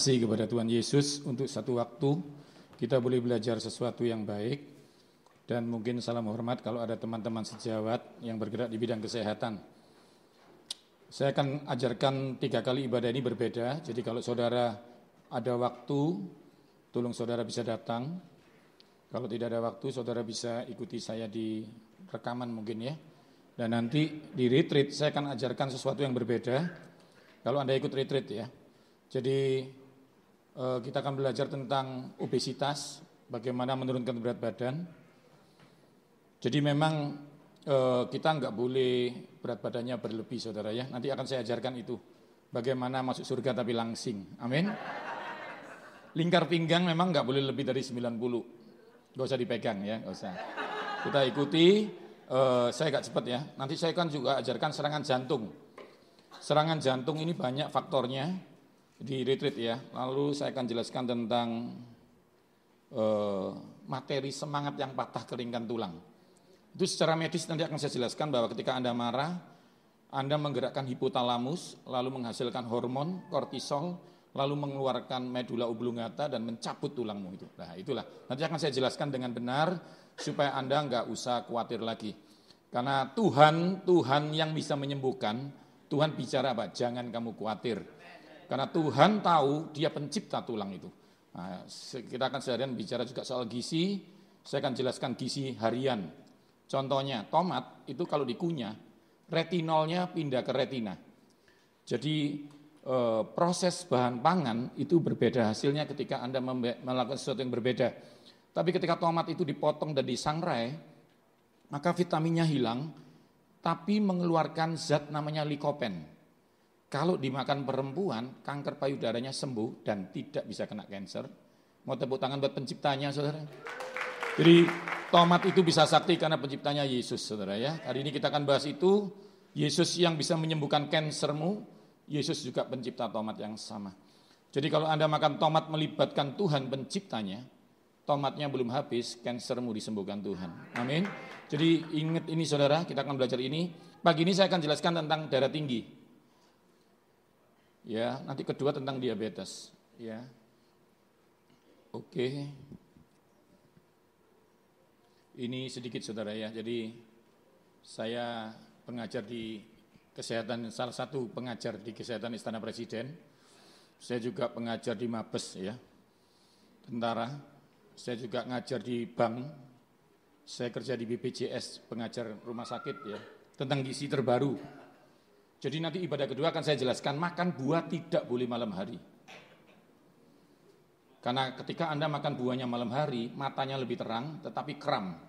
kasih kepada Tuhan Yesus untuk satu waktu kita boleh belajar sesuatu yang baik dan mungkin salam hormat kalau ada teman-teman sejawat yang bergerak di bidang kesehatan. Saya akan ajarkan tiga kali ibadah ini berbeda. Jadi kalau saudara ada waktu, tolong saudara bisa datang. Kalau tidak ada waktu, saudara bisa ikuti saya di rekaman mungkin ya. Dan nanti di retreat saya akan ajarkan sesuatu yang berbeda. Kalau Anda ikut retreat ya. Jadi kita akan belajar tentang obesitas, bagaimana menurunkan berat badan. Jadi memang eh, kita nggak boleh berat badannya berlebih, saudara ya. Nanti akan saya ajarkan itu, bagaimana masuk surga tapi langsing. Amin. Lingkar pinggang memang nggak boleh lebih dari 90. Gak usah dipegang ya, gak usah. Kita ikuti, uh, saya agak cepat ya. Nanti saya akan juga ajarkan serangan jantung. Serangan jantung ini banyak faktornya di retreat ya. Lalu saya akan jelaskan tentang uh, materi semangat yang patah keringkan tulang. Itu secara medis nanti akan saya jelaskan bahwa ketika Anda marah, Anda menggerakkan hipotalamus, lalu menghasilkan hormon kortisol, lalu mengeluarkan medula oblongata dan mencabut tulangmu itu. Nah itulah, nanti akan saya jelaskan dengan benar supaya Anda nggak usah khawatir lagi. Karena Tuhan, Tuhan yang bisa menyembuhkan, Tuhan bicara apa? Jangan kamu khawatir. Karena Tuhan tahu dia pencipta tulang itu. Nah, kita akan seharian bicara juga soal gizi. Saya akan jelaskan gizi harian. Contohnya, tomat itu kalau dikunyah, retinolnya pindah ke retina. Jadi eh, proses bahan pangan itu berbeda hasilnya ketika Anda melakukan sesuatu yang berbeda. Tapi ketika tomat itu dipotong dan disangrai, maka vitaminnya hilang, tapi mengeluarkan zat namanya likopen. Kalau dimakan perempuan, kanker payudaranya sembuh dan tidak bisa kena cancer. Mau tepuk tangan buat penciptanya, saudara. Jadi tomat itu bisa sakti karena penciptanya Yesus, saudara ya. Hari ini kita akan bahas itu. Yesus yang bisa menyembuhkan kansermu, Yesus juga pencipta tomat yang sama. Jadi kalau Anda makan tomat melibatkan Tuhan penciptanya, tomatnya belum habis, kansermu disembuhkan Tuhan. Amin. Jadi ingat ini saudara, kita akan belajar ini. Pagi ini saya akan jelaskan tentang darah tinggi. Ya, nanti kedua tentang diabetes, ya. Oke. Ini sedikit Saudara ya. Jadi saya pengajar di kesehatan salah satu pengajar di kesehatan Istana Presiden. Saya juga pengajar di Mabes ya. Tentara. Saya juga ngajar di bank. Saya kerja di BPJS, pengajar rumah sakit ya. Tentang gizi terbaru jadi nanti ibadah kedua akan saya jelaskan makan buah tidak boleh malam hari. Karena ketika Anda makan buahnya malam hari, matanya lebih terang tetapi kram.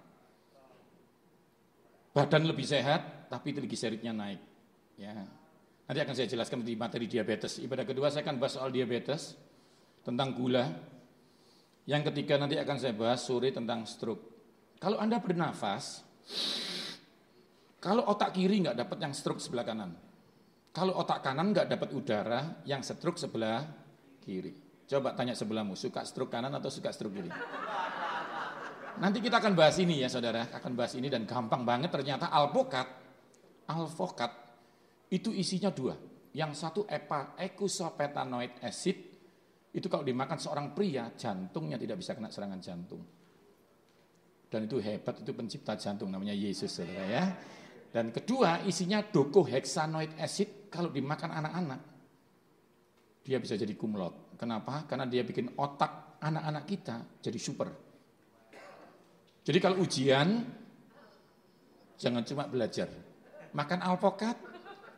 Badan lebih sehat tapi trigliseridnya naik. Ya. Nanti akan saya jelaskan di materi diabetes. Ibadah kedua saya akan bahas soal diabetes, tentang gula. Yang ketiga nanti akan saya bahas sore tentang stroke. Kalau Anda bernafas, kalau otak kiri nggak dapat yang stroke sebelah kanan, kalau otak kanan nggak dapat udara, yang stroke sebelah kiri. Coba tanya sebelahmu, suka stroke kanan atau suka stroke kiri? Nanti kita akan bahas ini ya saudara, akan bahas ini dan gampang banget ternyata alpokat, alfokat itu isinya dua. Yang satu epa, eicosapentaenoid acid, itu kalau dimakan seorang pria, jantungnya tidak bisa kena serangan jantung. Dan itu hebat, itu pencipta jantung namanya Yesus saudara ya. Dan kedua isinya docohexanoid acid kalau dimakan anak-anak, dia bisa jadi kumlot. Kenapa? Karena dia bikin otak anak-anak kita jadi super. Jadi kalau ujian, jangan cuma belajar. Makan alpokat,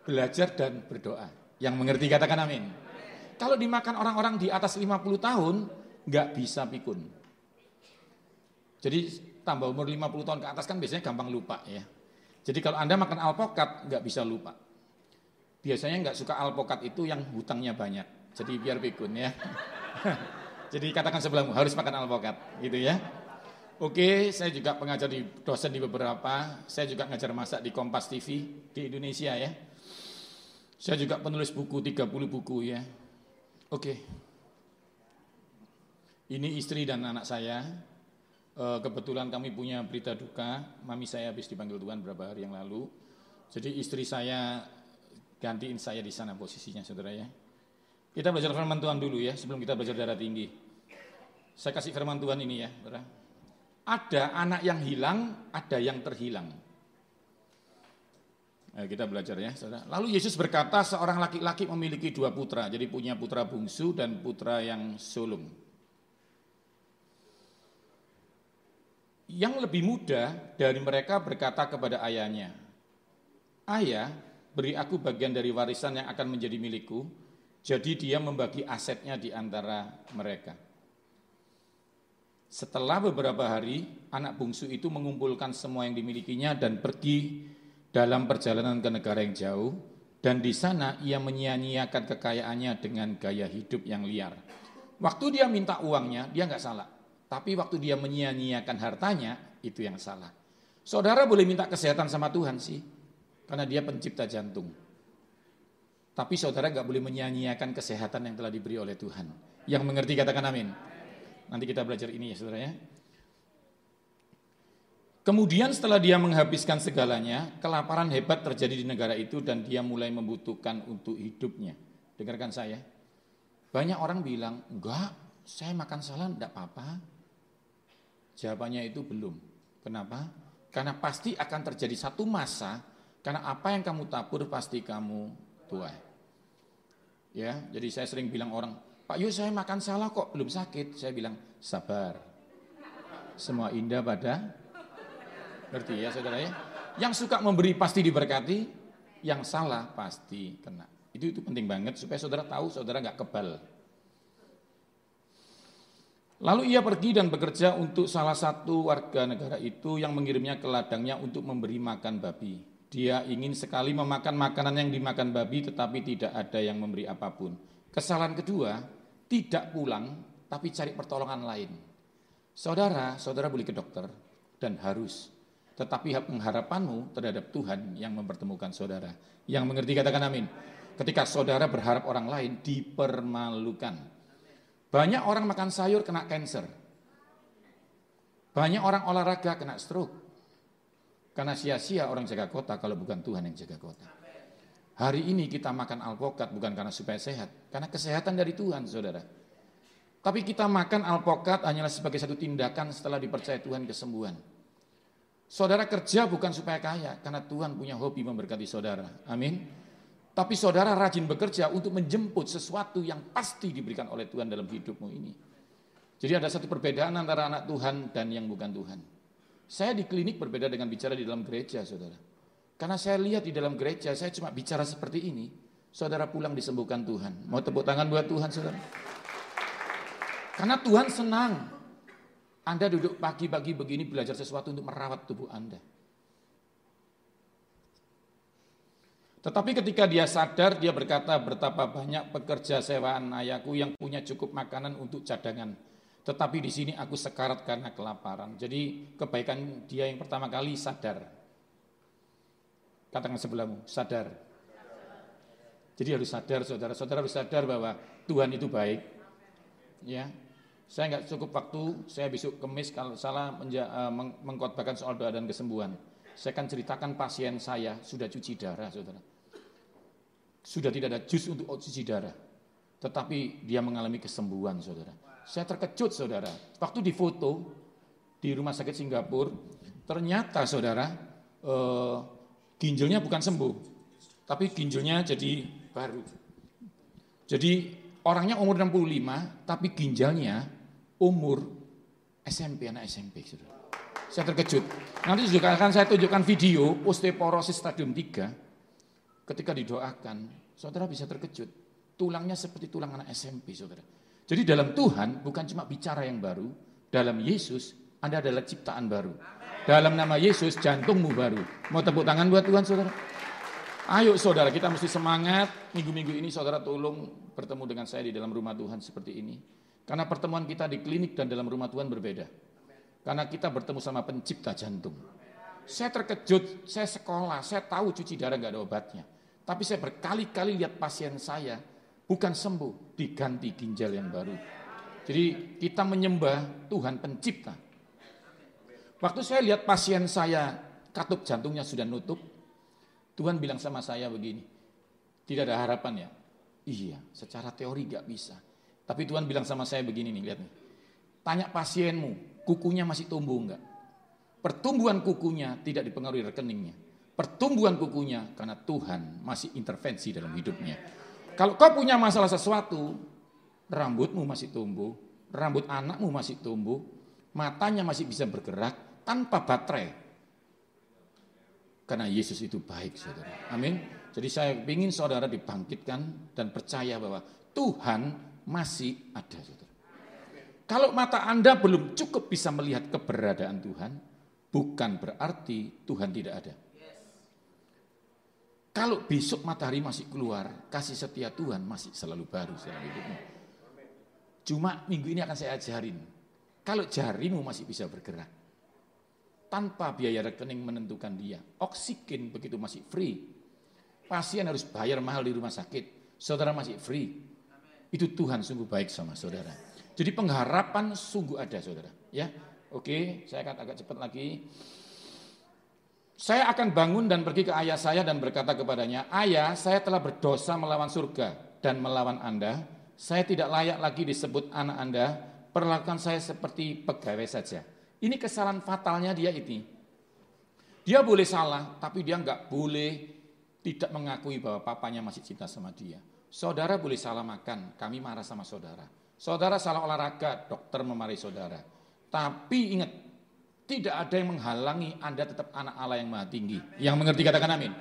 belajar dan berdoa. Yang mengerti katakan amin. Kalau dimakan orang-orang di atas 50 tahun, nggak bisa pikun. Jadi tambah umur 50 tahun ke atas kan biasanya gampang lupa ya. Jadi kalau Anda makan alpokat, nggak bisa lupa biasanya nggak suka alpokat itu yang hutangnya banyak. Jadi biar pikun ya. Jadi katakan sebelahmu harus makan alpokat, gitu ya. Oke, saya juga pengajar di dosen di beberapa. Saya juga ngajar masak di Kompas TV di Indonesia ya. Saya juga penulis buku 30 buku ya. Oke. Ini istri dan anak saya. Eh, kebetulan kami punya berita duka. Mami saya habis dipanggil Tuhan beberapa hari yang lalu. Jadi istri saya gantiin saya di sana posisinya saudara ya. Kita belajar firman Tuhan dulu ya, sebelum kita belajar darah tinggi. Saya kasih firman Tuhan ini ya. Ada anak yang hilang, ada yang terhilang. Ayo kita belajar ya, saudara. Lalu Yesus berkata, seorang laki-laki memiliki dua putra, jadi punya putra bungsu dan putra yang sulung. Yang lebih muda dari mereka berkata kepada ayahnya, Ayah, beri aku bagian dari warisan yang akan menjadi milikku. Jadi dia membagi asetnya di antara mereka. Setelah beberapa hari, anak bungsu itu mengumpulkan semua yang dimilikinya dan pergi dalam perjalanan ke negara yang jauh dan di sana ia menyia-nyiakan kekayaannya dengan gaya hidup yang liar. Waktu dia minta uangnya, dia nggak salah. Tapi waktu dia menyia-nyiakan hartanya, itu yang salah. Saudara boleh minta kesehatan sama Tuhan sih, karena dia pencipta jantung. Tapi saudara nggak boleh menyia-nyiakan kesehatan yang telah diberi oleh Tuhan. Yang mengerti katakan amin. Nanti kita belajar ini ya saudara ya. Kemudian setelah dia menghabiskan segalanya, kelaparan hebat terjadi di negara itu dan dia mulai membutuhkan untuk hidupnya. Dengarkan saya. Banyak orang bilang, enggak, saya makan salad enggak apa-apa. Jawabannya itu belum. Kenapa? Karena pasti akan terjadi satu masa, karena apa yang kamu tabur pasti kamu tuai. Ya, jadi saya sering bilang orang, Pak Yus saya makan salah kok belum sakit. Saya bilang, sabar. Semua indah pada Ngerti ya saudara ya? Yang suka memberi pasti diberkati, yang salah pasti kena. Itu itu penting banget supaya saudara tahu saudara nggak kebal. Lalu ia pergi dan bekerja untuk salah satu warga negara itu yang mengirimnya ke ladangnya untuk memberi makan babi. Dia ingin sekali memakan makanan yang dimakan babi tetapi tidak ada yang memberi apa pun. Kesalahan kedua, tidak pulang tapi cari pertolongan lain. Saudara, saudara boleh ke dokter dan harus tetapi pengharapanmu terhadap Tuhan yang mempertemukan saudara. Yang mengerti katakan amin. Ketika saudara berharap orang lain dipermalukan. Banyak orang makan sayur kena cancer. Banyak orang olahraga kena stroke. Karena sia-sia orang jaga kota kalau bukan Tuhan yang jaga kota. Hari ini kita makan alpokat bukan karena supaya sehat. Karena kesehatan dari Tuhan saudara. Tapi kita makan alpokat hanyalah sebagai satu tindakan setelah dipercaya Tuhan kesembuhan. Saudara kerja bukan supaya kaya, karena Tuhan punya hobi memberkati saudara. Amin. Tapi saudara rajin bekerja untuk menjemput sesuatu yang pasti diberikan oleh Tuhan dalam hidupmu ini. Jadi ada satu perbedaan antara anak Tuhan dan yang bukan Tuhan. Saya di klinik berbeda dengan bicara di dalam gereja, saudara. Karena saya lihat di dalam gereja, saya cuma bicara seperti ini. Saudara pulang disembuhkan Tuhan. Mau tepuk tangan buat Tuhan, saudara. Karena Tuhan senang anda duduk pagi-pagi begini belajar sesuatu untuk merawat tubuh Anda. Tetapi ketika dia sadar, dia berkata, betapa banyak pekerja sewaan ayahku yang punya cukup makanan untuk cadangan. Tetapi di sini aku sekarat karena kelaparan. Jadi kebaikan dia yang pertama kali sadar. Katakan sebelahmu, sadar. Jadi harus sadar saudara. Saudara harus sadar bahwa Tuhan itu baik. Ya, saya nggak cukup waktu, saya besok kemis kalau salah menja, uh, mengkotbahkan soal doa dan kesembuhan. Saya akan ceritakan pasien saya sudah cuci darah, saudara. Sudah tidak ada jus untuk cuci darah. Tetapi dia mengalami kesembuhan, saudara. Saya terkejut, saudara. Waktu di foto di rumah sakit Singapura, ternyata, saudara, uh, ginjalnya bukan sembuh. Tapi ginjalnya jadi baru. Jadi orangnya umur 65, tapi ginjalnya umur SMP, anak SMP. Saudara. Saya terkejut. Nanti juga akan saya tunjukkan video osteoporosis stadium 3. Ketika didoakan, saudara bisa terkejut. Tulangnya seperti tulang anak SMP, saudara. Jadi dalam Tuhan bukan cuma bicara yang baru, dalam Yesus Anda adalah ciptaan baru. Dalam nama Yesus jantungmu baru. Mau tepuk tangan buat Tuhan, saudara? Ayo saudara, kita mesti semangat. Minggu-minggu ini saudara tolong bertemu dengan saya di dalam rumah Tuhan seperti ini. Karena pertemuan kita di klinik dan dalam rumah Tuhan berbeda. Karena kita bertemu sama pencipta jantung. Saya terkejut, saya sekolah, saya tahu cuci darah nggak ada obatnya. Tapi saya berkali-kali lihat pasien saya bukan sembuh, diganti ginjal yang baru. Jadi kita menyembah Tuhan pencipta. Waktu saya lihat pasien saya katup jantungnya sudah nutup, Tuhan bilang sama saya begini, tidak ada harapan ya. Iya, secara teori gak bisa. Tapi Tuhan bilang sama saya begini nih, lihat nih. Tanya pasienmu, kukunya masih tumbuh enggak? Pertumbuhan kukunya tidak dipengaruhi rekeningnya. Pertumbuhan kukunya karena Tuhan masih intervensi dalam hidupnya. Kalau kau punya masalah sesuatu, rambutmu masih tumbuh, rambut anakmu masih tumbuh, matanya masih bisa bergerak tanpa baterai. Karena Yesus itu baik, saudara. Amin. Jadi saya ingin saudara dibangkitkan dan percaya bahwa Tuhan masih ada, saudara. Kalau mata Anda belum cukup bisa melihat keberadaan Tuhan, bukan berarti Tuhan tidak ada. Kalau besok matahari masih keluar, kasih setia Tuhan masih selalu baru dalam hidupmu. Cuma minggu ini akan saya ajarin. Kalau jarimu masih bisa bergerak, tanpa biaya rekening menentukan dia. Oksigen begitu masih free. Pasien harus bayar mahal di rumah sakit. Saudara masih free. Itu Tuhan sungguh baik sama saudara. Jadi pengharapan sungguh ada saudara. Ya, Oke, saya akan agak cepat lagi. Saya akan bangun dan pergi ke ayah saya dan berkata kepadanya, Ayah, saya telah berdosa melawan surga dan melawan Anda. Saya tidak layak lagi disebut anak Anda. Perlakukan saya seperti pegawai saja. Ini kesalahan fatalnya dia ini. Dia boleh salah, tapi dia nggak boleh tidak mengakui bahwa papanya masih cinta sama dia. Saudara boleh salah makan, kami marah sama saudara. Saudara salah olahraga, dokter memarahi saudara. Tapi ingat, tidak ada yang menghalangi Anda tetap anak Allah yang maha tinggi. Yang mengerti katakan amin.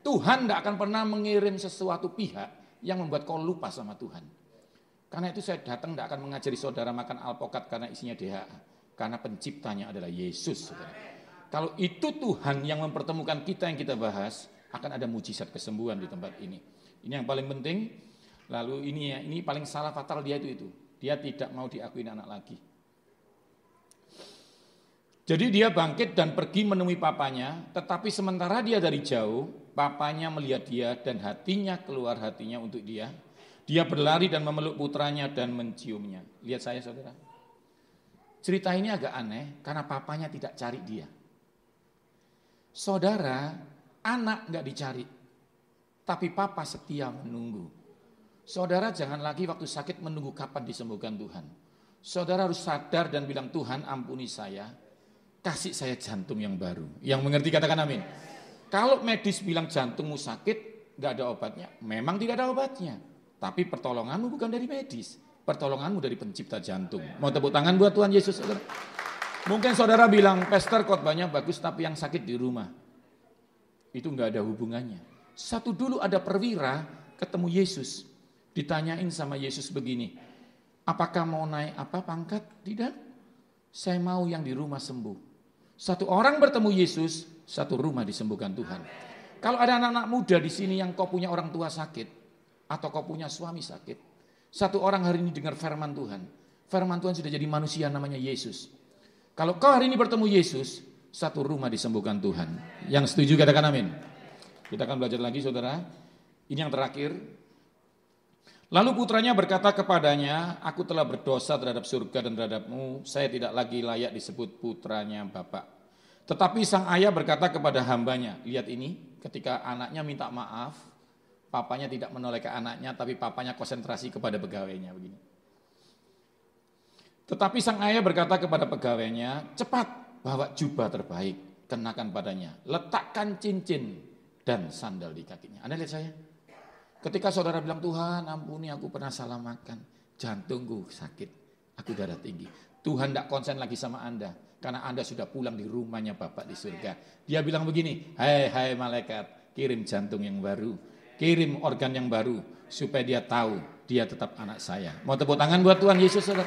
Tuhan tidak akan pernah mengirim sesuatu pihak yang membuat kau lupa sama Tuhan. Karena itu saya datang tidak akan mengajari saudara makan alpokat karena isinya DHA. Karena penciptanya adalah Yesus. Saudara. Kalau itu Tuhan yang mempertemukan kita yang kita bahas, akan ada mujizat kesembuhan di tempat ini. Ini yang paling penting. Lalu ini ya, ini paling salah fatal dia itu itu. Dia tidak mau diakui anak lagi. Jadi dia bangkit dan pergi menemui papanya, tetapi sementara dia dari jauh, papanya melihat dia dan hatinya keluar hatinya untuk dia. Dia berlari dan memeluk putranya dan menciumnya. Lihat saya saudara. Cerita ini agak aneh karena papanya tidak cari dia. Saudara, anak nggak dicari, tapi papa setia menunggu. Saudara jangan lagi waktu sakit menunggu kapan disembuhkan Tuhan. Saudara harus sadar dan bilang Tuhan ampuni saya, kasih saya jantung yang baru. Yang mengerti katakan amin. Kalau medis bilang jantungmu sakit, nggak ada obatnya, memang tidak ada obatnya. Tapi pertolonganmu bukan dari medis, pertolonganmu dari pencipta jantung. Mau tepuk tangan buat Tuhan Yesus, saudara. Mungkin saudara bilang, Pastor khotbahnya bagus, tapi yang sakit di rumah. Itu nggak ada hubungannya. Satu dulu ada perwira ketemu Yesus. Ditanyain sama Yesus begini, apakah mau naik apa pangkat? Tidak. Saya mau yang di rumah sembuh. Satu orang bertemu Yesus, satu rumah disembuhkan Tuhan. Kalau ada anak-anak muda di sini yang kau punya orang tua sakit, atau kau punya suami sakit, satu orang hari ini dengar firman Tuhan. Firman Tuhan sudah jadi manusia namanya Yesus. Kalau kau hari ini bertemu Yesus, satu rumah disembuhkan Tuhan. Yang setuju katakan amin. Kita akan belajar lagi saudara. Ini yang terakhir. Lalu putranya berkata kepadanya, aku telah berdosa terhadap surga dan terhadapmu, saya tidak lagi layak disebut putranya Bapak. Tetapi sang ayah berkata kepada hambanya, lihat ini, ketika anaknya minta maaf, papanya tidak menoleh ke anaknya, tapi papanya konsentrasi kepada pegawainya begini. Tetapi sang ayah berkata kepada pegawainya, cepat bawa jubah terbaik, kenakan padanya, letakkan cincin dan sandal di kakinya. Anda lihat saya? Ketika saudara bilang, Tuhan ampuni aku pernah salah makan. Jantungku sakit, aku darah tinggi. Tuhan tidak konsen lagi sama Anda. Karena Anda sudah pulang di rumahnya Bapak di surga. Dia bilang begini, hai hai malaikat, kirim jantung yang baru. Kirim organ yang baru. Supaya dia tahu dia tetap anak saya. Mau tepuk tangan buat Tuhan Yesus saudara.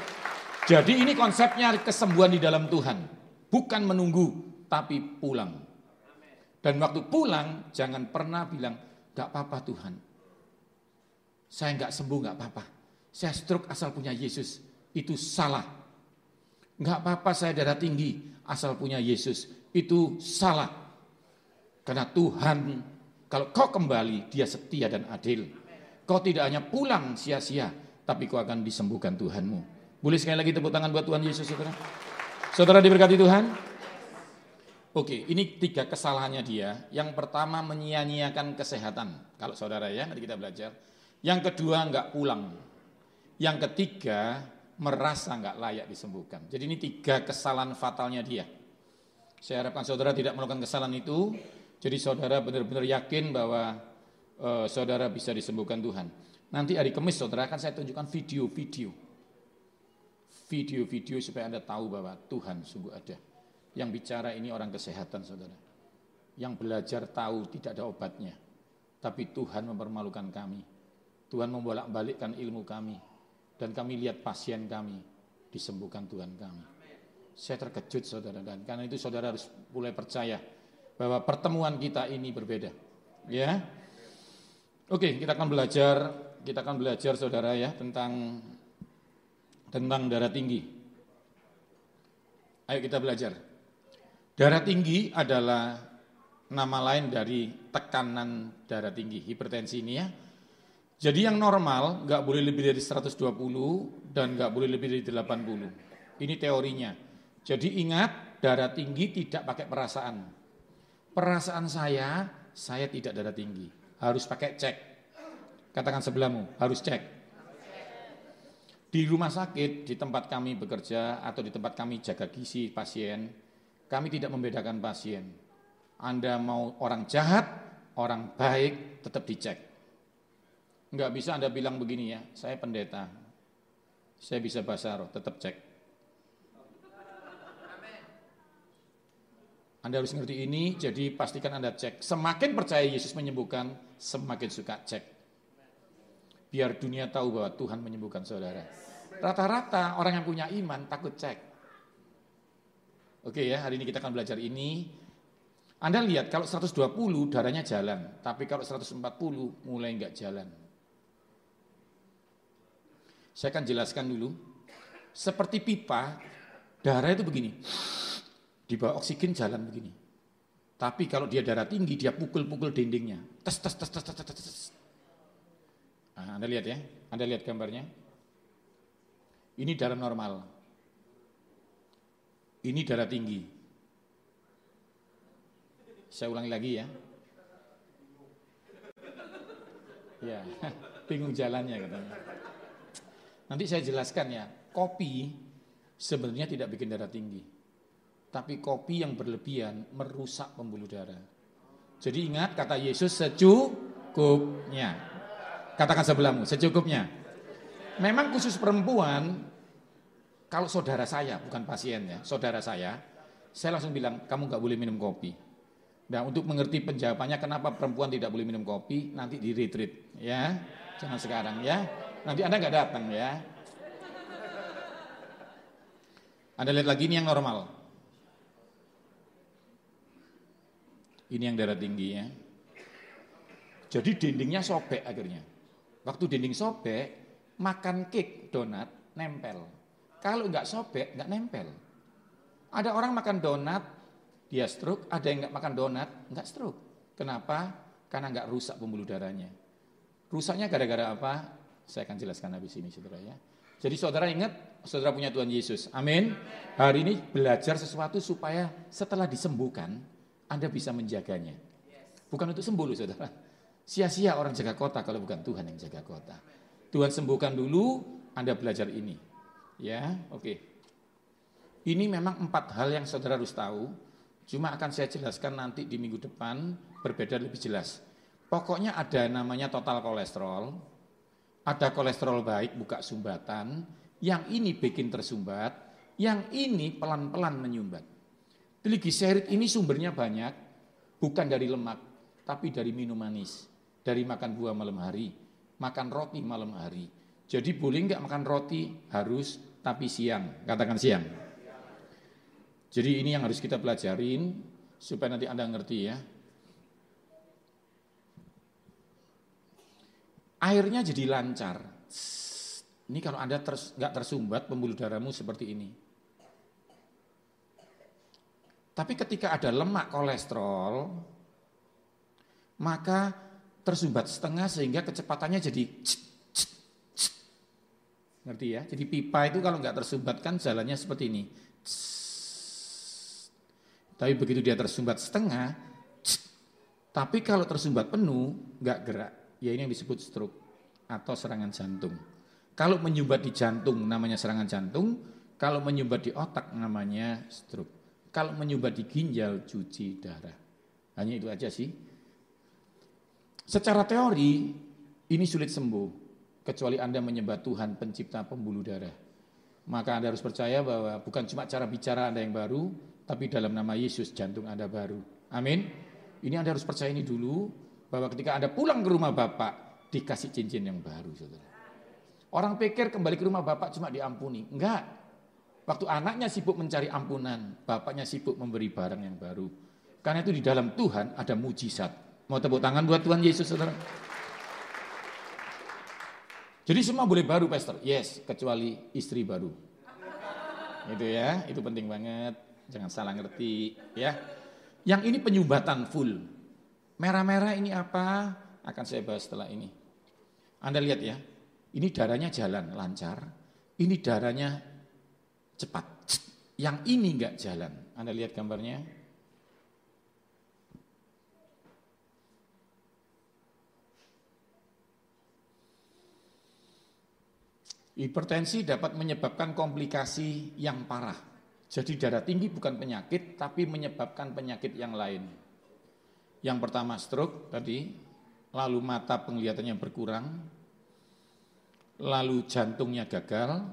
Jadi ini konsepnya kesembuhan di dalam Tuhan. Bukan menunggu, tapi pulang. Dan waktu pulang, jangan pernah bilang, gak apa-apa Tuhan, saya nggak sembuh nggak apa-apa. Saya stroke asal punya Yesus. Itu salah. Nggak apa-apa saya darah tinggi asal punya Yesus. Itu salah. Karena Tuhan kalau kau kembali dia setia dan adil. Kau tidak hanya pulang sia-sia. Tapi kau akan disembuhkan Tuhanmu. Boleh sekali lagi tepuk tangan buat Tuhan Yesus saudara. Saudara diberkati Tuhan. Oke, ini tiga kesalahannya dia. Yang pertama menyia-nyiakan kesehatan. Kalau saudara ya, nanti kita belajar. Yang kedua nggak pulang. Yang ketiga merasa nggak layak disembuhkan. Jadi ini tiga kesalahan fatalnya dia. Saya harapkan saudara tidak melakukan kesalahan itu. Jadi saudara benar-benar yakin bahwa uh, saudara bisa disembuhkan Tuhan. Nanti hari Kamis saudara akan saya tunjukkan video-video. Video-video supaya Anda tahu bahwa Tuhan sungguh ada. Yang bicara ini orang kesehatan saudara. Yang belajar tahu tidak ada obatnya. Tapi Tuhan mempermalukan kami. Tuhan membolak-balikkan ilmu kami. Dan kami lihat pasien kami disembuhkan Tuhan kami. Saya terkejut saudara dan karena itu saudara harus mulai percaya bahwa pertemuan kita ini berbeda. Ya. Oke, kita akan belajar kita akan belajar saudara ya tentang tentang darah tinggi. Ayo kita belajar. Darah tinggi adalah nama lain dari tekanan darah tinggi, hipertensi ini ya. Jadi yang normal nggak boleh lebih dari 120 dan nggak boleh lebih dari 80. Ini teorinya. Jadi ingat darah tinggi tidak pakai perasaan. Perasaan saya, saya tidak darah tinggi. Harus pakai cek. Katakan sebelahmu, harus cek. Di rumah sakit, di tempat kami bekerja atau di tempat kami jaga gizi pasien, kami tidak membedakan pasien. Anda mau orang jahat, orang baik, tetap dicek. Enggak bisa Anda bilang begini ya, saya pendeta, saya bisa bahasa roh, tetap cek. Anda harus ngerti ini, jadi pastikan Anda cek. Semakin percaya Yesus menyembuhkan, semakin suka cek biar dunia tahu bahwa Tuhan menyembuhkan saudara. Rata-rata orang yang punya iman takut cek. Oke ya, hari ini kita akan belajar ini. Anda lihat kalau 120 darahnya jalan, tapi kalau 140 mulai enggak jalan. Saya akan jelaskan dulu. Seperti pipa, darah itu begini. Di bawah oksigen jalan begini. Tapi kalau dia darah tinggi, dia pukul-pukul dindingnya. Tes, tes, tes, tes, tes, tes. Nah, anda lihat ya, Anda lihat gambarnya. Ini darah normal. Ini darah tinggi. Saya ulangi lagi ya. Ya, bingung jalannya katanya. Nanti saya jelaskan ya, kopi sebenarnya tidak bikin darah tinggi. Tapi kopi yang berlebihan merusak pembuluh darah. Jadi ingat kata Yesus secukupnya. Katakan sebelahmu, secukupnya. Memang khusus perempuan, kalau saudara saya, bukan pasien ya, saudara saya, saya langsung bilang, kamu nggak boleh minum kopi. Nah untuk mengerti penjawabannya kenapa perempuan tidak boleh minum kopi, nanti di retreat ya. Jangan sekarang ya. Nanti Anda nggak datang ya. Anda lihat lagi ini yang normal. Ini yang darah tinggi ya. Jadi dindingnya sobek akhirnya. Waktu dinding sobek, makan cake, donat, nempel. Kalau nggak sobek, nggak nempel. Ada orang makan donat, dia stroke. Ada yang nggak makan donat, nggak stroke. Kenapa? Karena nggak rusak pembuluh darahnya. Rusaknya gara-gara apa? Saya akan jelaskan habis ini, saudara ya. Jadi saudara ingat, saudara punya Tuhan Yesus. Amin. Hari ini belajar sesuatu supaya setelah disembuhkan, Anda bisa menjaganya. Bukan untuk sembuh loh saudara. Sia-sia orang jaga kota kalau bukan Tuhan yang jaga kota. Tuhan sembuhkan dulu, Anda belajar ini. Ya, oke. Okay. Ini memang empat hal yang saudara harus tahu. Cuma akan saya jelaskan nanti di minggu depan berbeda lebih jelas. Pokoknya ada namanya total kolesterol. Ada kolesterol baik buka sumbatan. Yang ini bikin tersumbat. Yang ini pelan-pelan menyumbat. Trigliserid ini sumbernya banyak. Bukan dari lemak. Tapi dari minum manis dari makan buah malam hari, makan roti malam hari. Jadi boleh nggak makan roti harus tapi siang, katakan siang. Jadi ini yang harus kita pelajarin supaya nanti Anda ngerti ya. Airnya jadi lancar. Ini kalau Anda ters, nggak tersumbat pembuluh darahmu seperti ini. Tapi ketika ada lemak kolesterol, maka tersumbat setengah sehingga kecepatannya jadi ngerti ya? Jadi pipa itu kalau nggak tersumbat kan jalannya seperti ini. Tapi begitu dia tersumbat setengah tapi kalau tersumbat penuh nggak gerak ya ini yang disebut stroke atau serangan jantung. Kalau menyumbat di jantung namanya serangan jantung, kalau menyumbat di otak namanya stroke. Kalau menyumbat di ginjal cuci darah. Hanya itu aja sih. Secara teori ini sulit sembuh kecuali Anda menyembah Tuhan pencipta pembuluh darah. Maka Anda harus percaya bahwa bukan cuma cara bicara Anda yang baru, tapi dalam nama Yesus jantung Anda baru. Amin. Ini Anda harus percaya ini dulu bahwa ketika Anda pulang ke rumah Bapak dikasih cincin yang baru, Saudara. Orang pikir kembali ke rumah bapak cuma diampuni. Enggak. Waktu anaknya sibuk mencari ampunan, bapaknya sibuk memberi barang yang baru. Karena itu di dalam Tuhan ada mujizat. Mau tepuk tangan buat Tuhan Yesus, saudara? Jadi semua boleh baru, Pastor. Yes, kecuali istri baru. Itu ya, itu penting banget. Jangan salah ngerti, ya. Yang ini penyumbatan full. Merah-merah ini apa? Akan saya bahas setelah ini. Anda lihat ya, ini darahnya jalan lancar, ini darahnya cepat. Yang ini enggak jalan. Anda lihat gambarnya. Hipertensi dapat menyebabkan komplikasi yang parah. Jadi darah tinggi bukan penyakit, tapi menyebabkan penyakit yang lain. Yang pertama stroke tadi, lalu mata penglihatannya berkurang, lalu jantungnya gagal,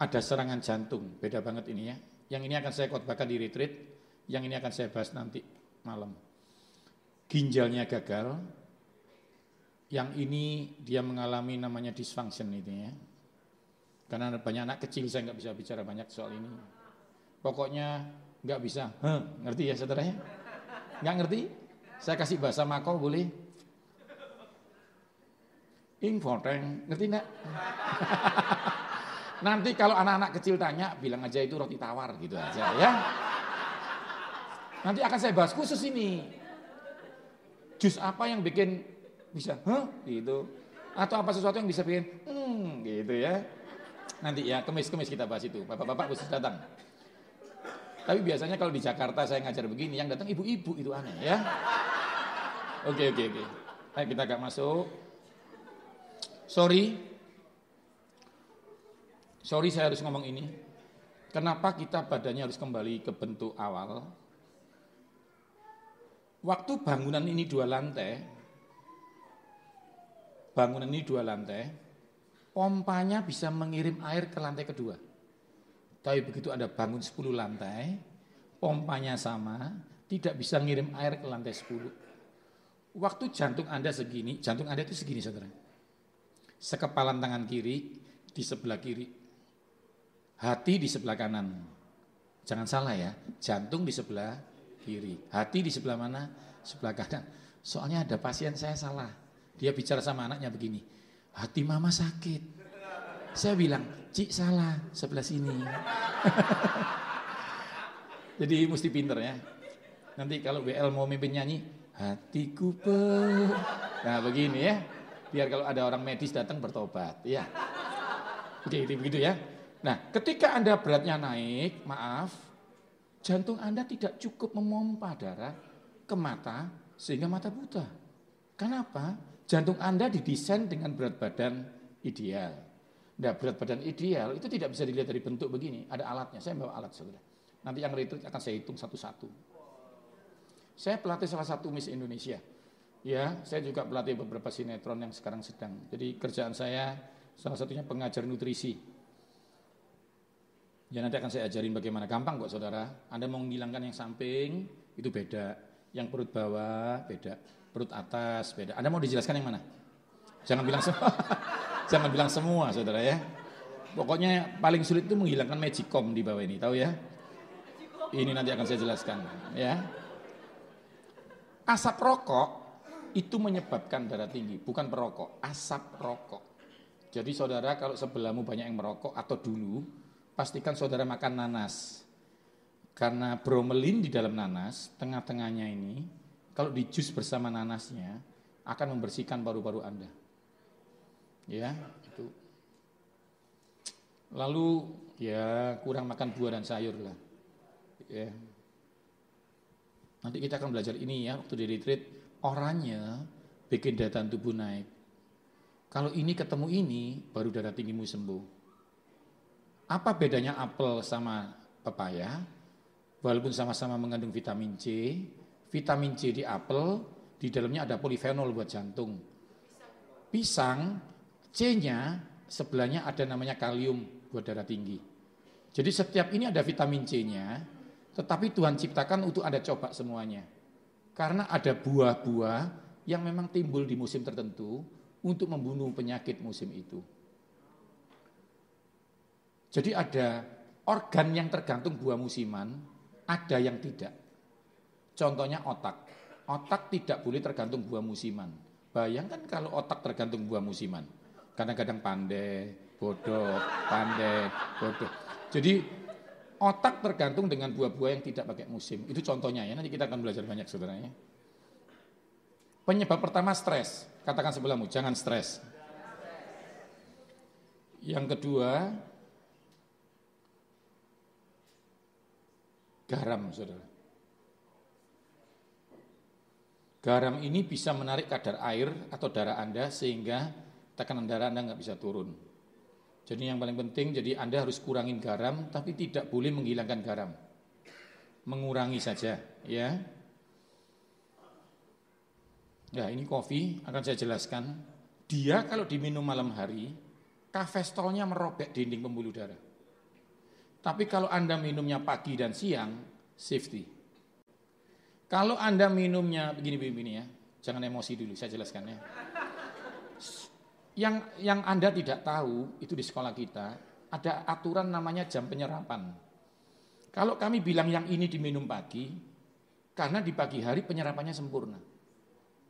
ada serangan jantung, beda banget ini ya. Yang ini akan saya khotbahkan di retreat, yang ini akan saya bahas nanti malam. Ginjalnya gagal, yang ini dia mengalami namanya dysfunction itu ya. Karena banyak anak kecil saya nggak bisa bicara banyak soal ini. Pokoknya nggak bisa, huh, ngerti ya saudara ya? Nggak ngerti? Saya kasih bahasa Makau boleh? Infoteng, ngerti enggak? Nanti kalau anak-anak kecil tanya, bilang aja itu roti tawar gitu aja ya. Nanti akan saya bahas khusus ini. Jus apa yang bikin bisa, huh? gitu. Atau apa sesuatu yang bisa bikin, hmm, gitu ya. Nanti ya, kemis-kemis kita bahas itu. Bapak-bapak khusus datang. Tapi biasanya kalau di Jakarta saya ngajar begini, yang datang ibu-ibu itu aneh ya. Oke, oke, oke. Ayo kita agak masuk. Sorry, sorry saya harus ngomong ini. Kenapa kita badannya harus kembali ke bentuk awal? Waktu bangunan ini dua lantai, bangunan ini dua lantai, pompanya bisa mengirim air ke lantai kedua. Tapi begitu ada bangun 10 lantai, pompanya sama, tidak bisa ngirim air ke lantai 10. Waktu jantung Anda segini, jantung Anda itu segini saudara sekepalan tangan kiri di sebelah kiri. Hati di sebelah kanan. Jangan salah ya, jantung di sebelah kiri. Hati di sebelah mana? Sebelah kanan. Soalnya ada pasien saya salah. Dia bicara sama anaknya begini, hati mama sakit. Saya bilang, Cik salah, sebelah sini. Jadi mesti pinter ya. Nanti kalau BL mau mimpin nyanyi, hatiku per... Nah begini ya biar kalau ada orang medis datang bertobat, ya. Oke, itu begitu ya. Nah, ketika Anda beratnya naik, maaf, jantung Anda tidak cukup memompa darah ke mata sehingga mata buta. Kenapa? Jantung Anda didesain dengan berat badan ideal. Nah, berat badan ideal itu tidak bisa dilihat dari bentuk begini. Ada alatnya. Saya bawa alat saudara. Nanti yang retreat akan saya hitung satu-satu. Saya pelatih salah satu Miss Indonesia. Ya, saya juga pelatih beberapa sinetron yang sekarang sedang. Jadi kerjaan saya salah satunya pengajar nutrisi. Ya nanti akan saya ajarin bagaimana gampang kok saudara. Anda mau menghilangkan yang samping itu beda, yang perut bawah beda, perut atas beda. Anda mau dijelaskan yang mana? Jangan bilang semua, jangan bilang semua saudara ya. Pokoknya paling sulit itu menghilangkan magicom di bawah ini, tahu ya? Ini nanti akan saya jelaskan, ya. Asap rokok itu menyebabkan darah tinggi, bukan perokok, asap rokok. Jadi saudara kalau sebelahmu banyak yang merokok atau dulu, pastikan saudara makan nanas. Karena bromelin di dalam nanas, tengah-tengahnya ini, kalau di jus bersama nanasnya, akan membersihkan paru-paru Anda. Ya, itu. Lalu ya kurang makan buah dan sayur lah. Ya. Nanti kita akan belajar ini ya waktu di retreat orangnya bikin daya tahan tubuh naik. Kalau ini ketemu ini, baru darah tinggimu sembuh. Apa bedanya apel sama pepaya? Walaupun sama-sama mengandung vitamin C, vitamin C di apel, di dalamnya ada polifenol buat jantung. Pisang, C-nya sebelahnya ada namanya kalium buat darah tinggi. Jadi setiap ini ada vitamin C-nya, tetapi Tuhan ciptakan untuk Anda coba semuanya. Karena ada buah-buah yang memang timbul di musim tertentu untuk membunuh penyakit musim itu. Jadi ada organ yang tergantung buah musiman, ada yang tidak. Contohnya otak. Otak tidak boleh tergantung buah musiman. Bayangkan kalau otak tergantung buah musiman. Kadang-kadang pandai, bodoh, pandai, bodoh. Jadi otak tergantung dengan buah-buah yang tidak pakai musim. Itu contohnya ya, nanti kita akan belajar banyak saudaranya. Penyebab pertama stres. Katakan sebelahmu, jangan stres. Yang kedua, garam, saudara. Garam ini bisa menarik kadar air atau darah Anda sehingga tekanan darah Anda nggak bisa turun. Jadi yang paling penting, jadi Anda harus kurangin garam, tapi tidak boleh menghilangkan garam. Mengurangi saja, ya. Ya ini kopi akan saya jelaskan. Dia kalau diminum malam hari, kafestolnya merobek dinding pembuluh darah. Tapi kalau Anda minumnya pagi dan siang, safety. Kalau Anda minumnya begini-begini ya, jangan emosi dulu, saya jelaskan ya. Yang yang Anda tidak tahu itu di sekolah kita ada aturan namanya jam penyerapan. Kalau kami bilang yang ini diminum pagi, karena di pagi hari penyerapannya sempurna.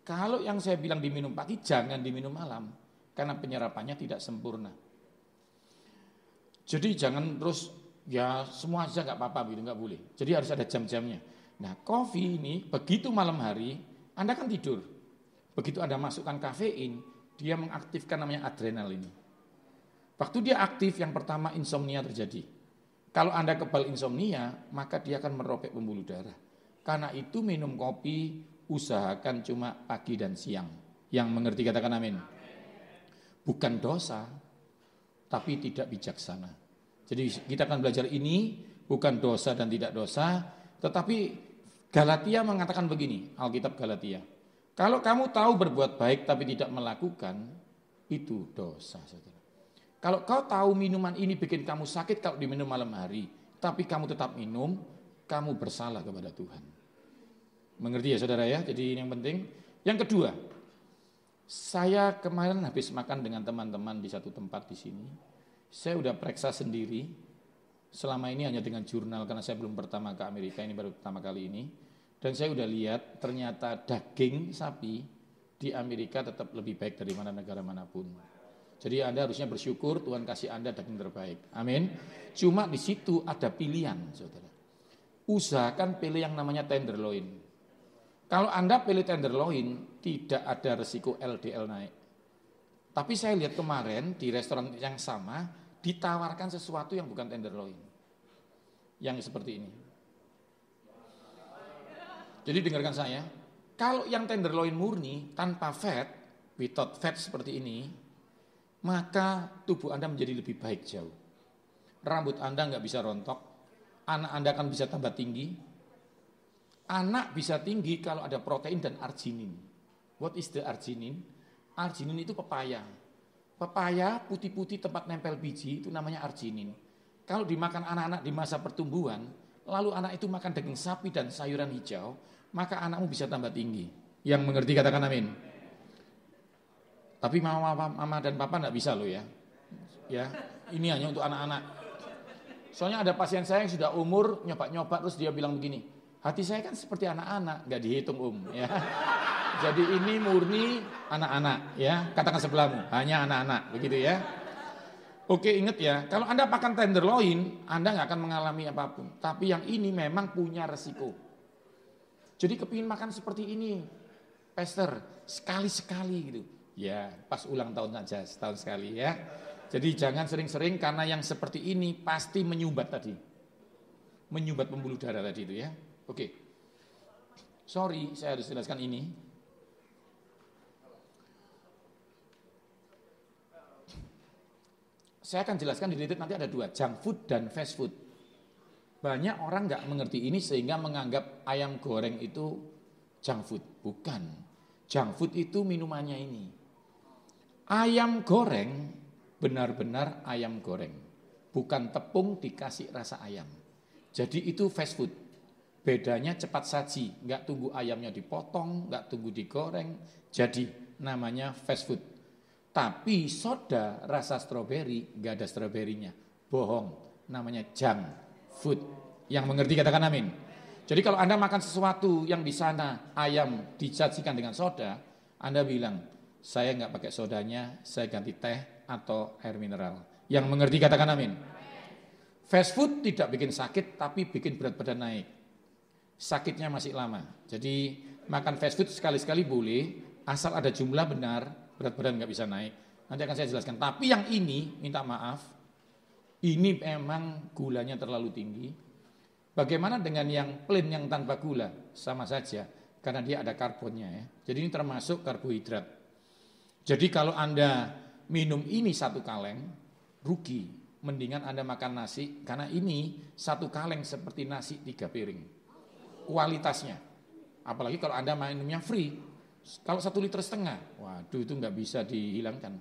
Kalau yang saya bilang diminum pagi, jangan diminum malam, karena penyerapannya tidak sempurna. Jadi jangan terus ya semua aja nggak apa-apa gitu nggak boleh. Jadi harus ada jam-jamnya. Nah, kopi ini begitu malam hari, Anda kan tidur. Begitu Anda masukkan kafein, dia mengaktifkan namanya adrenalin. Waktu dia aktif, yang pertama insomnia terjadi. Kalau Anda kebal insomnia, maka dia akan merobek pembuluh darah. Karena itu minum kopi, usahakan cuma pagi dan siang. Yang mengerti katakan amin. Bukan dosa, tapi tidak bijaksana. Jadi kita akan belajar ini, bukan dosa dan tidak dosa, tetapi Galatia mengatakan begini, Alkitab Galatia. Kalau kamu tahu berbuat baik tapi tidak melakukan, itu dosa. Saudara. Kalau kau tahu minuman ini bikin kamu sakit kalau diminum malam hari, tapi kamu tetap minum, kamu bersalah kepada Tuhan. Mengerti ya saudara ya? Jadi ini yang penting. Yang kedua, saya kemarin habis makan dengan teman-teman di satu tempat di sini. Saya udah periksa sendiri, Selama ini hanya dengan jurnal karena saya belum pertama ke Amerika, ini baru pertama kali ini. Dan saya udah lihat ternyata daging sapi di Amerika tetap lebih baik dari mana negara mana pun. Jadi Anda harusnya bersyukur Tuhan kasih Anda daging terbaik. Amin. Cuma di situ ada pilihan, Saudara. Usahakan pilih yang namanya tenderloin. Kalau Anda pilih tenderloin, tidak ada resiko LDL naik. Tapi saya lihat kemarin di restoran yang sama, ditawarkan sesuatu yang bukan tenderloin. Yang seperti ini. Jadi dengarkan saya, kalau yang tenderloin murni tanpa fat, without fat seperti ini, maka tubuh Anda menjadi lebih baik jauh. Rambut Anda nggak bisa rontok, anak Anda akan bisa tambah tinggi. Anak bisa tinggi kalau ada protein dan arginin. What is the arginin? Arginin itu pepaya. Pepaya putih-putih tempat nempel biji itu namanya arginin. Kalau dimakan anak-anak di masa pertumbuhan, lalu anak itu makan daging sapi dan sayuran hijau, maka anakmu bisa tambah tinggi. Yang mengerti katakan amin. Tapi mama, mama, dan papa tidak bisa loh ya. Ya, ini hanya untuk anak-anak. Soalnya ada pasien saya yang sudah umur nyoba-nyoba terus dia bilang begini, hati saya kan seperti anak-anak, nggak dihitung um. Ya. Jadi ini murni anak-anak ya, katakan sebelahmu, hanya anak-anak, begitu ya. Oke ingat ya, kalau Anda makan tenderloin, Anda nggak akan mengalami apa pun. Tapi yang ini memang punya resiko. Jadi kepingin makan seperti ini, pester, sekali-sekali gitu. Ya, pas ulang tahun saja, setahun sekali ya. Jadi jangan sering-sering karena yang seperti ini pasti menyumbat tadi. Menyumbat pembuluh darah tadi itu ya. Oke. Sorry, saya harus jelaskan ini. Saya akan jelaskan di titik nanti ada dua, junk food dan fast food. Banyak orang nggak mengerti ini sehingga menganggap ayam goreng itu junk food. Bukan. Junk food itu minumannya ini. Ayam goreng benar-benar ayam goreng. Bukan tepung dikasih rasa ayam. Jadi itu fast food. Bedanya cepat saji, nggak tunggu ayamnya dipotong, nggak tunggu digoreng, jadi namanya fast food. Tapi soda rasa stroberi nggak ada stroberinya, bohong, namanya junk food. Yang mengerti katakan amin. Jadi kalau anda makan sesuatu yang di sana ayam disajikan dengan soda, anda bilang saya nggak pakai sodanya, saya ganti teh atau air mineral. Yang mengerti katakan amin. Fast food tidak bikin sakit, tapi bikin berat badan naik sakitnya masih lama. Jadi makan fast food sekali-sekali boleh, asal ada jumlah benar, berat badan nggak bisa naik. Nanti akan saya jelaskan. Tapi yang ini, minta maaf, ini memang gulanya terlalu tinggi. Bagaimana dengan yang plain yang tanpa gula? Sama saja, karena dia ada karbonnya ya. Jadi ini termasuk karbohidrat. Jadi kalau Anda minum ini satu kaleng, rugi. Mendingan Anda makan nasi, karena ini satu kaleng seperti nasi tiga piring kualitasnya. Apalagi kalau Anda minumnya free. Kalau satu liter setengah, waduh itu nggak bisa dihilangkan.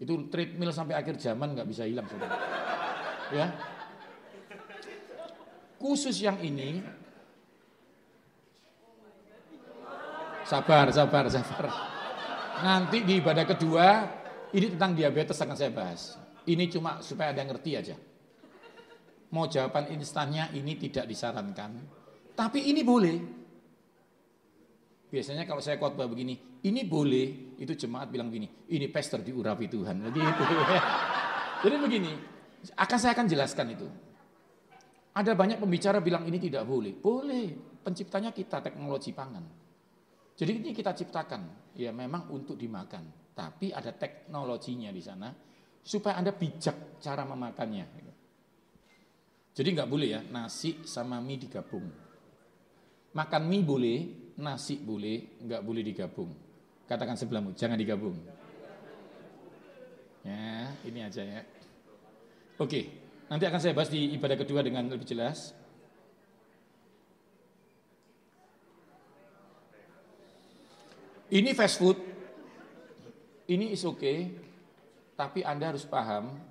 Itu treadmill sampai akhir zaman nggak bisa hilang, saudara. Ya. Khusus yang ini, sabar, sabar, sabar. Nanti di ibadah kedua, ini tentang diabetes akan saya bahas. Ini cuma supaya ada yang ngerti aja. Mau jawaban instannya ini tidak disarankan. Tapi ini boleh. Biasanya kalau saya khotbah begini, ini boleh, itu jemaat bilang begini, ini pester diurapi Tuhan. Begitu. Jadi begini, akan saya akan jelaskan itu. Ada banyak pembicara bilang ini tidak boleh. Boleh, penciptanya kita teknologi pangan. Jadi ini kita ciptakan, ya memang untuk dimakan. Tapi ada teknologinya di sana, supaya Anda bijak cara memakannya. Jadi nggak boleh ya, nasi sama mie digabung. Makan mie boleh, nasi boleh, nggak boleh digabung. Katakan sebelahmu, jangan digabung. Ya, ini aja ya. Oke, nanti akan saya bahas di ibadah kedua dengan lebih jelas. Ini fast food, ini is okay, tapi Anda harus paham,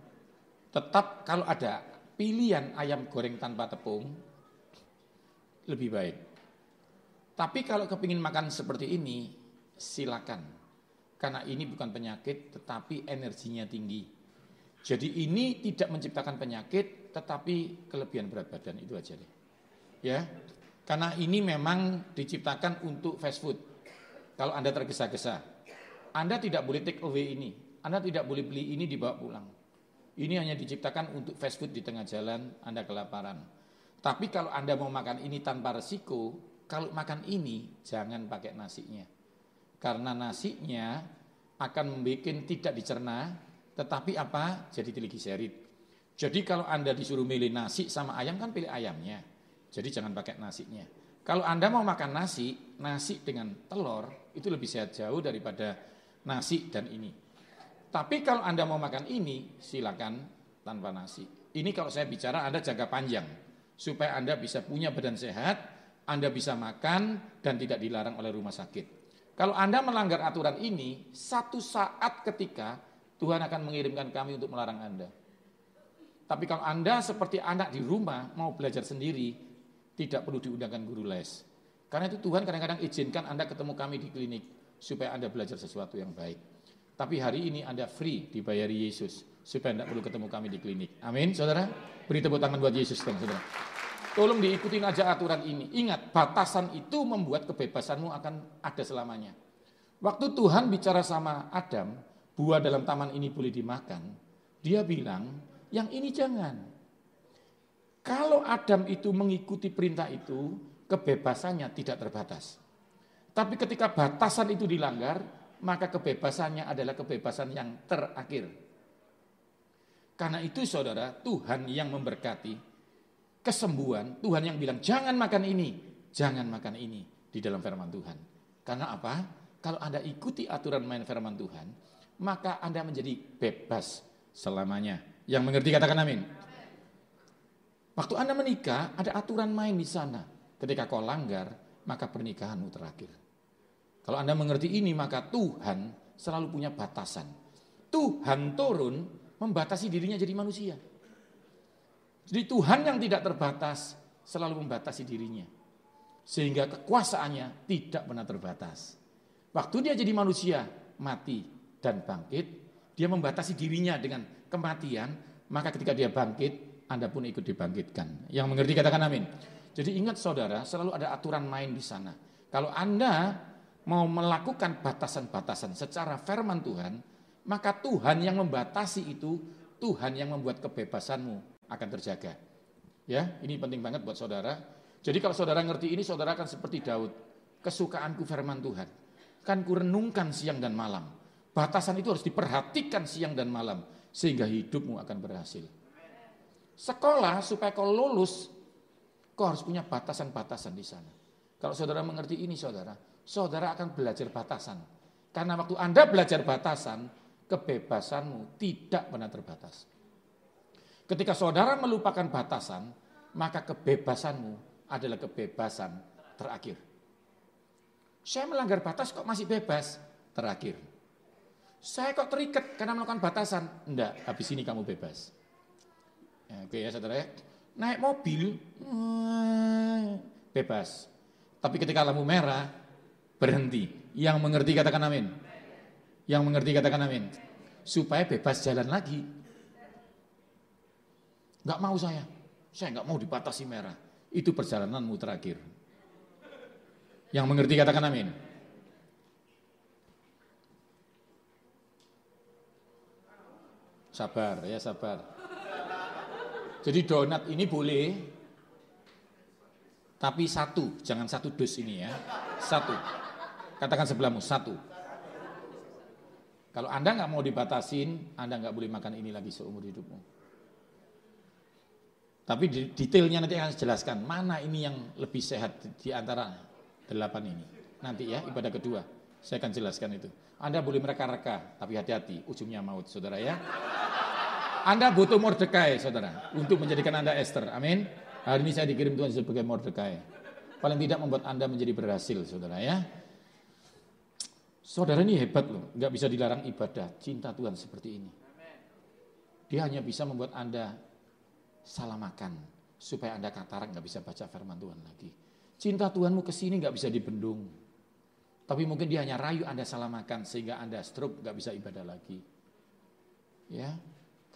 tetap kalau ada pilihan ayam goreng tanpa tepung, lebih baik. Tapi kalau kepingin makan seperti ini, silakan. Karena ini bukan penyakit, tetapi energinya tinggi. Jadi ini tidak menciptakan penyakit, tetapi kelebihan berat badan itu aja deh. Ya, karena ini memang diciptakan untuk fast food. Kalau Anda tergesa-gesa, Anda tidak boleh take away ini. Anda tidak boleh beli ini dibawa pulang. Ini hanya diciptakan untuk fast food di tengah jalan, Anda kelaparan. Tapi kalau Anda mau makan ini tanpa resiko, kalau makan ini jangan pakai nasinya. Karena nasinya akan membuat tidak dicerna, tetapi apa? Jadi trigliserid. Jadi kalau Anda disuruh milih nasi sama ayam kan pilih ayamnya. Jadi jangan pakai nasinya. Kalau Anda mau makan nasi, nasi dengan telur itu lebih sehat jauh daripada nasi dan ini. Tapi kalau Anda mau makan ini, silakan tanpa nasi. Ini kalau saya bicara Anda jangka panjang supaya Anda bisa punya badan sehat, anda bisa makan dan tidak dilarang oleh rumah sakit. Kalau Anda melanggar aturan ini, satu saat ketika Tuhan akan mengirimkan kami untuk melarang Anda. Tapi kalau Anda seperti anak di rumah mau belajar sendiri, tidak perlu diundangkan guru les. Karena itu Tuhan kadang-kadang izinkan Anda ketemu kami di klinik supaya Anda belajar sesuatu yang baik. Tapi hari ini Anda free dibayari Yesus supaya Anda perlu ketemu kami di klinik. Amin, saudara. Beri tepuk tangan buat Yesus, saudara. Tolong diikutin aja aturan ini. Ingat, batasan itu membuat kebebasanmu akan ada selamanya. Waktu Tuhan bicara sama Adam, buah dalam taman ini boleh dimakan. Dia bilang, yang ini jangan. Kalau Adam itu mengikuti perintah itu, kebebasannya tidak terbatas. Tapi ketika batasan itu dilanggar, maka kebebasannya adalah kebebasan yang terakhir. Karena itu saudara, Tuhan yang memberkati kesembuhan, Tuhan yang bilang jangan makan ini, jangan makan ini di dalam firman Tuhan. Karena apa? Kalau Anda ikuti aturan main firman Tuhan, maka Anda menjadi bebas selamanya. Yang mengerti katakan amin. Waktu Anda menikah, ada aturan main di sana. Ketika kau langgar, maka pernikahanmu terakhir. Kalau Anda mengerti ini, maka Tuhan selalu punya batasan. Tuhan turun membatasi dirinya jadi manusia. Jadi Tuhan yang tidak terbatas selalu membatasi dirinya. Sehingga kekuasaannya tidak pernah terbatas. Waktu dia jadi manusia, mati dan bangkit, dia membatasi dirinya dengan kematian, maka ketika dia bangkit, anda pun ikut dibangkitkan. Yang mengerti katakan amin. Jadi ingat saudara, selalu ada aturan main di sana. Kalau Anda mau melakukan batasan-batasan secara firman Tuhan, maka Tuhan yang membatasi itu, Tuhan yang membuat kebebasanmu akan terjaga. Ya, ini penting banget buat saudara. Jadi kalau saudara ngerti ini, saudara akan seperti Daud. Kesukaanku firman Tuhan. Kan ku renungkan siang dan malam. Batasan itu harus diperhatikan siang dan malam. Sehingga hidupmu akan berhasil. Sekolah supaya kau lulus, kau harus punya batasan-batasan di sana. Kalau saudara mengerti ini saudara, saudara akan belajar batasan. Karena waktu Anda belajar batasan, kebebasanmu tidak pernah terbatas. Ketika saudara melupakan batasan, maka kebebasanmu adalah kebebasan terakhir. Saya melanggar batas kok masih bebas? Terakhir. Saya kok terikat karena melakukan batasan? Enggak, habis ini kamu bebas. Ya, oke ya saudara ya. Naik mobil, hmm, bebas. Tapi ketika lampu merah, berhenti. Yang mengerti katakan amin. Yang mengerti katakan amin. Supaya bebas jalan lagi. Gak mau saya. Saya gak mau dibatasi merah. Itu perjalananmu terakhir. Yang mengerti katakan amin. Sabar ya sabar. Jadi donat ini boleh, tapi satu, jangan satu dus ini ya, satu. Katakan sebelahmu, satu. Kalau Anda nggak mau dibatasin, Anda nggak boleh makan ini lagi seumur hidupmu. Tapi detailnya nanti akan jelaskan mana ini yang lebih sehat di antara delapan ini. Nanti ya ibadah kedua, saya akan jelaskan itu. Anda boleh mereka-reka, tapi hati-hati, ujungnya maut, saudara ya. Anda butuh Mordekai, saudara, untuk menjadikan Anda Esther. Amin. Hari ini saya dikirim Tuhan sebagai Mordekai. Paling tidak membuat Anda menjadi berhasil, saudara ya. Saudara ini hebat loh, nggak bisa dilarang ibadah, cinta Tuhan seperti ini. Dia hanya bisa membuat Anda salah makan, supaya Anda katarak nggak bisa baca firman Tuhan lagi. Cinta Tuhanmu ke sini nggak bisa dibendung. Tapi mungkin dia hanya rayu Anda salah makan sehingga Anda stroke nggak bisa ibadah lagi. Ya,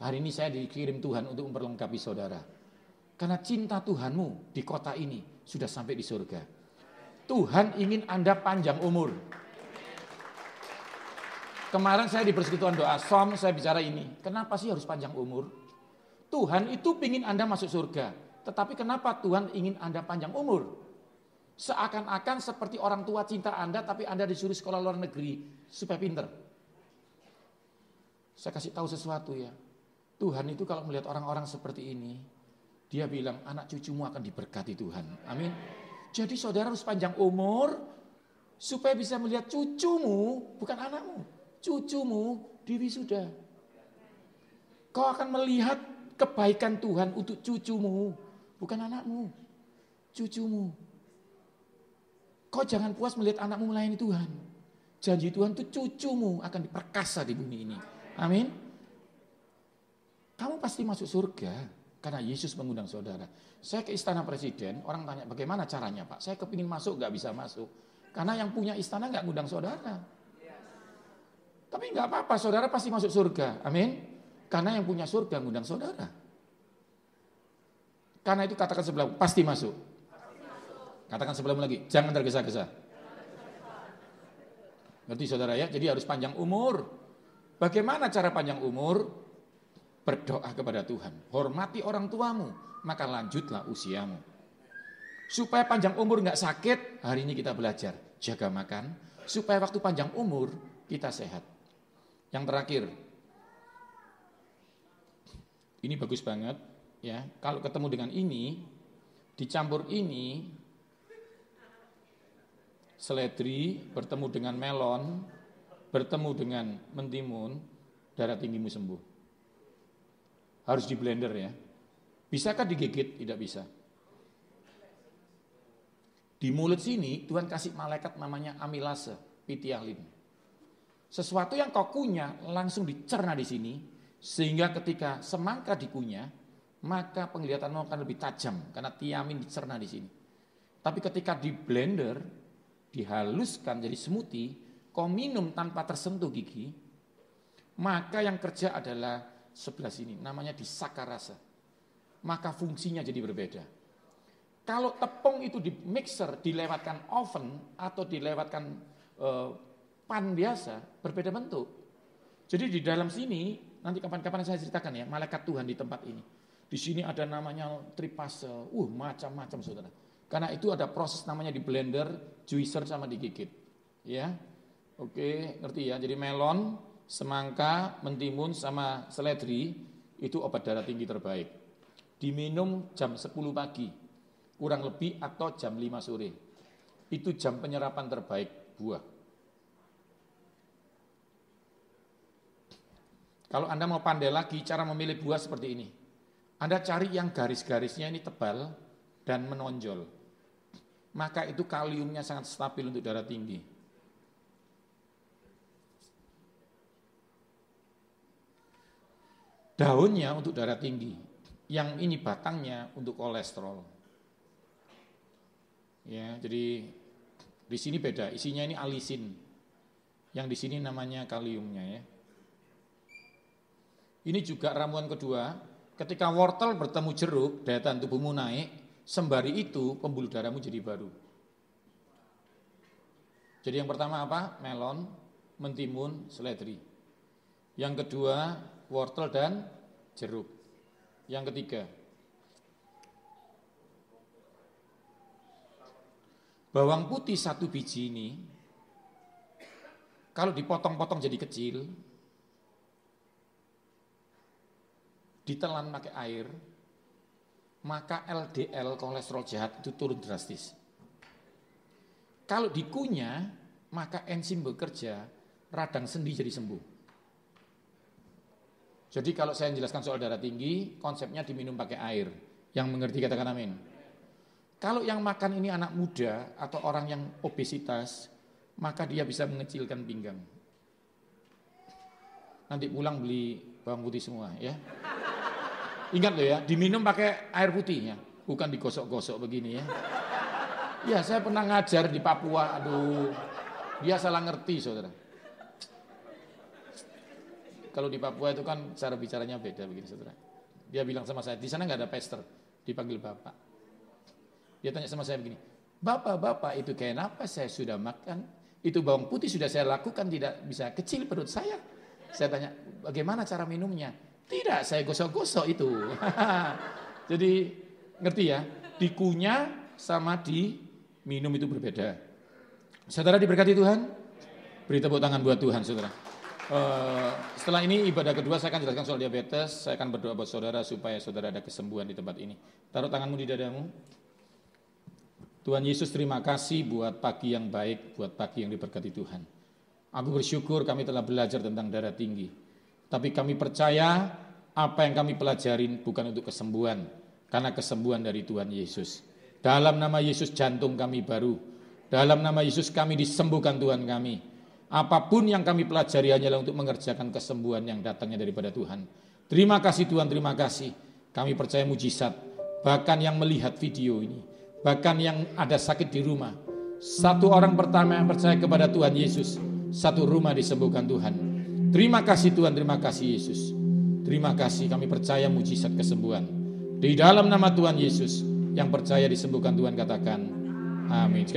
Hari ini saya dikirim Tuhan untuk memperlengkapi saudara. Karena cinta Tuhanmu di kota ini sudah sampai di surga. Tuhan ingin Anda panjang umur. Kemarin saya di persekutuan doa som saya bicara ini. Kenapa sih harus panjang umur? Tuhan itu ingin Anda masuk surga. Tetapi kenapa Tuhan ingin Anda panjang umur? Seakan-akan seperti orang tua cinta Anda tapi Anda disuruh sekolah luar negeri supaya pinter. Saya kasih tahu sesuatu ya. Tuhan itu kalau melihat orang-orang seperti ini, dia bilang anak cucumu akan diberkati Tuhan. Amin. Jadi saudara harus panjang umur supaya bisa melihat cucumu, bukan anakmu. Cucumu diri sudah. Kau akan melihat kebaikan Tuhan untuk cucumu, bukan anakmu. Cucumu. Kau jangan puas melihat anakmu melayani Tuhan. Janji Tuhan itu cucumu akan diperkasa di bumi ini. Amin. Kamu pasti masuk surga karena Yesus mengundang saudara. Saya ke istana presiden, orang tanya bagaimana caranya pak? Saya kepingin masuk, gak bisa masuk. Karena yang punya istana gak ngundang saudara. Tapi nggak apa-apa, saudara pasti masuk surga. Amin. Karena yang punya surga ngundang saudara. Karena itu katakan sebelah, pasti masuk. Katakan sebelum lagi, jangan tergesa-gesa. Ngerti saudara ya? Jadi harus panjang umur. Bagaimana cara panjang umur? Berdoa kepada Tuhan. Hormati orang tuamu, maka lanjutlah usiamu. Supaya panjang umur nggak sakit, hari ini kita belajar. Jaga makan, supaya waktu panjang umur kita sehat. Yang terakhir, ini bagus banget ya. Kalau ketemu dengan ini, dicampur ini, seledri bertemu dengan melon, bertemu dengan mentimun, darah tinggimu sembuh. Harus di blender ya. Bisakah digigit? Tidak bisa. Di mulut sini Tuhan kasih malaikat namanya amilase, pitialin. Sesuatu yang kau kunyah langsung dicerna di sini, sehingga ketika semangka dikunyah, maka penglihatanmu akan lebih tajam karena tiamin dicerna di sini. Tapi ketika di blender, dihaluskan jadi smoothie, kau minum tanpa tersentuh gigi, maka yang kerja adalah sebelah sini, namanya disakarasa. Maka fungsinya jadi berbeda. Kalau tepung itu di mixer, dilewatkan oven atau dilewatkan uh, pan biasa, berbeda bentuk. Jadi di dalam sini, nanti kapan-kapan saya ceritakan ya, malaikat Tuhan di tempat ini. Di sini ada namanya tripase, uh macam-macam saudara. Karena itu ada proses namanya di blender, juicer sama digigit. Ya, oke, ngerti ya. Jadi melon, semangka, mentimun sama seledri itu obat darah tinggi terbaik. Diminum jam 10 pagi kurang lebih atau jam 5 sore. Itu jam penyerapan terbaik buah. Kalau Anda mau pandai lagi cara memilih buah seperti ini. Anda cari yang garis-garisnya ini tebal dan menonjol. Maka itu kaliumnya sangat stabil untuk darah tinggi. Daunnya untuk darah tinggi, yang ini batangnya untuk kolesterol. Ya, jadi di sini beda, isinya ini alisin. Yang di sini namanya kaliumnya ya. Ini juga ramuan kedua, ketika wortel bertemu jeruk, daya tahan tubuhmu naik, sembari itu pembuluh darahmu jadi baru. Jadi yang pertama apa? Melon, mentimun, seledri. Yang kedua, wortel dan jeruk. Yang ketiga, Bawang putih satu biji ini, kalau dipotong-potong jadi kecil, ditelan pakai air, maka LDL kolesterol jahat itu turun drastis. Kalau dikunyah, maka enzim bekerja, radang sendi jadi sembuh. Jadi kalau saya menjelaskan soal darah tinggi, konsepnya diminum pakai air. Yang mengerti katakan amin. Kalau yang makan ini anak muda atau orang yang obesitas, maka dia bisa mengecilkan pinggang. Nanti pulang beli bawang putih semua ya. Ingat loh ya, diminum pakai air putih ya, bukan digosok-gosok begini ya. Ya saya pernah ngajar di Papua, aduh, dia salah ngerti saudara. Kalau di Papua itu kan cara bicaranya beda begini saudara. Dia bilang sama saya, di sana nggak ada pester, dipanggil bapak. Dia tanya sama saya begini, Bapak-bapak itu kenapa saya sudah makan? Itu bawang putih sudah saya lakukan tidak bisa kecil perut saya. Saya tanya, bagaimana cara minumnya? Tidak, saya gosok-gosok itu. Jadi ngerti ya, dikunyah sama di minum itu berbeda. Saudara diberkati Tuhan? Beri tepuk tangan buat Tuhan, saudara. Uh, setelah ini ibadah kedua saya akan jelaskan soal diabetes. Saya akan berdoa buat saudara supaya saudara ada kesembuhan di tempat ini. Taruh tanganmu di dadamu. Tuhan Yesus terima kasih buat pagi yang baik, buat pagi yang diberkati Tuhan. Aku bersyukur kami telah belajar tentang darah tinggi. Tapi kami percaya apa yang kami pelajarin bukan untuk kesembuhan, karena kesembuhan dari Tuhan Yesus. Dalam nama Yesus jantung kami baru. Dalam nama Yesus kami disembuhkan Tuhan kami. Apa pun yang kami pelajari hanyalah untuk mengerjakan kesembuhan yang datangnya daripada Tuhan. Terima kasih Tuhan, terima kasih. Kami percaya mujizat. Bahkan yang melihat video ini Bahkan yang ada sakit di rumah. Satu orang pertama yang percaya kepada Tuhan Yesus. Satu rumah disembuhkan Tuhan. Terima kasih Tuhan, terima kasih Yesus. Terima kasih kami percaya mujizat kesembuhan. Di dalam nama Tuhan Yesus yang percaya disembuhkan Tuhan katakan amin.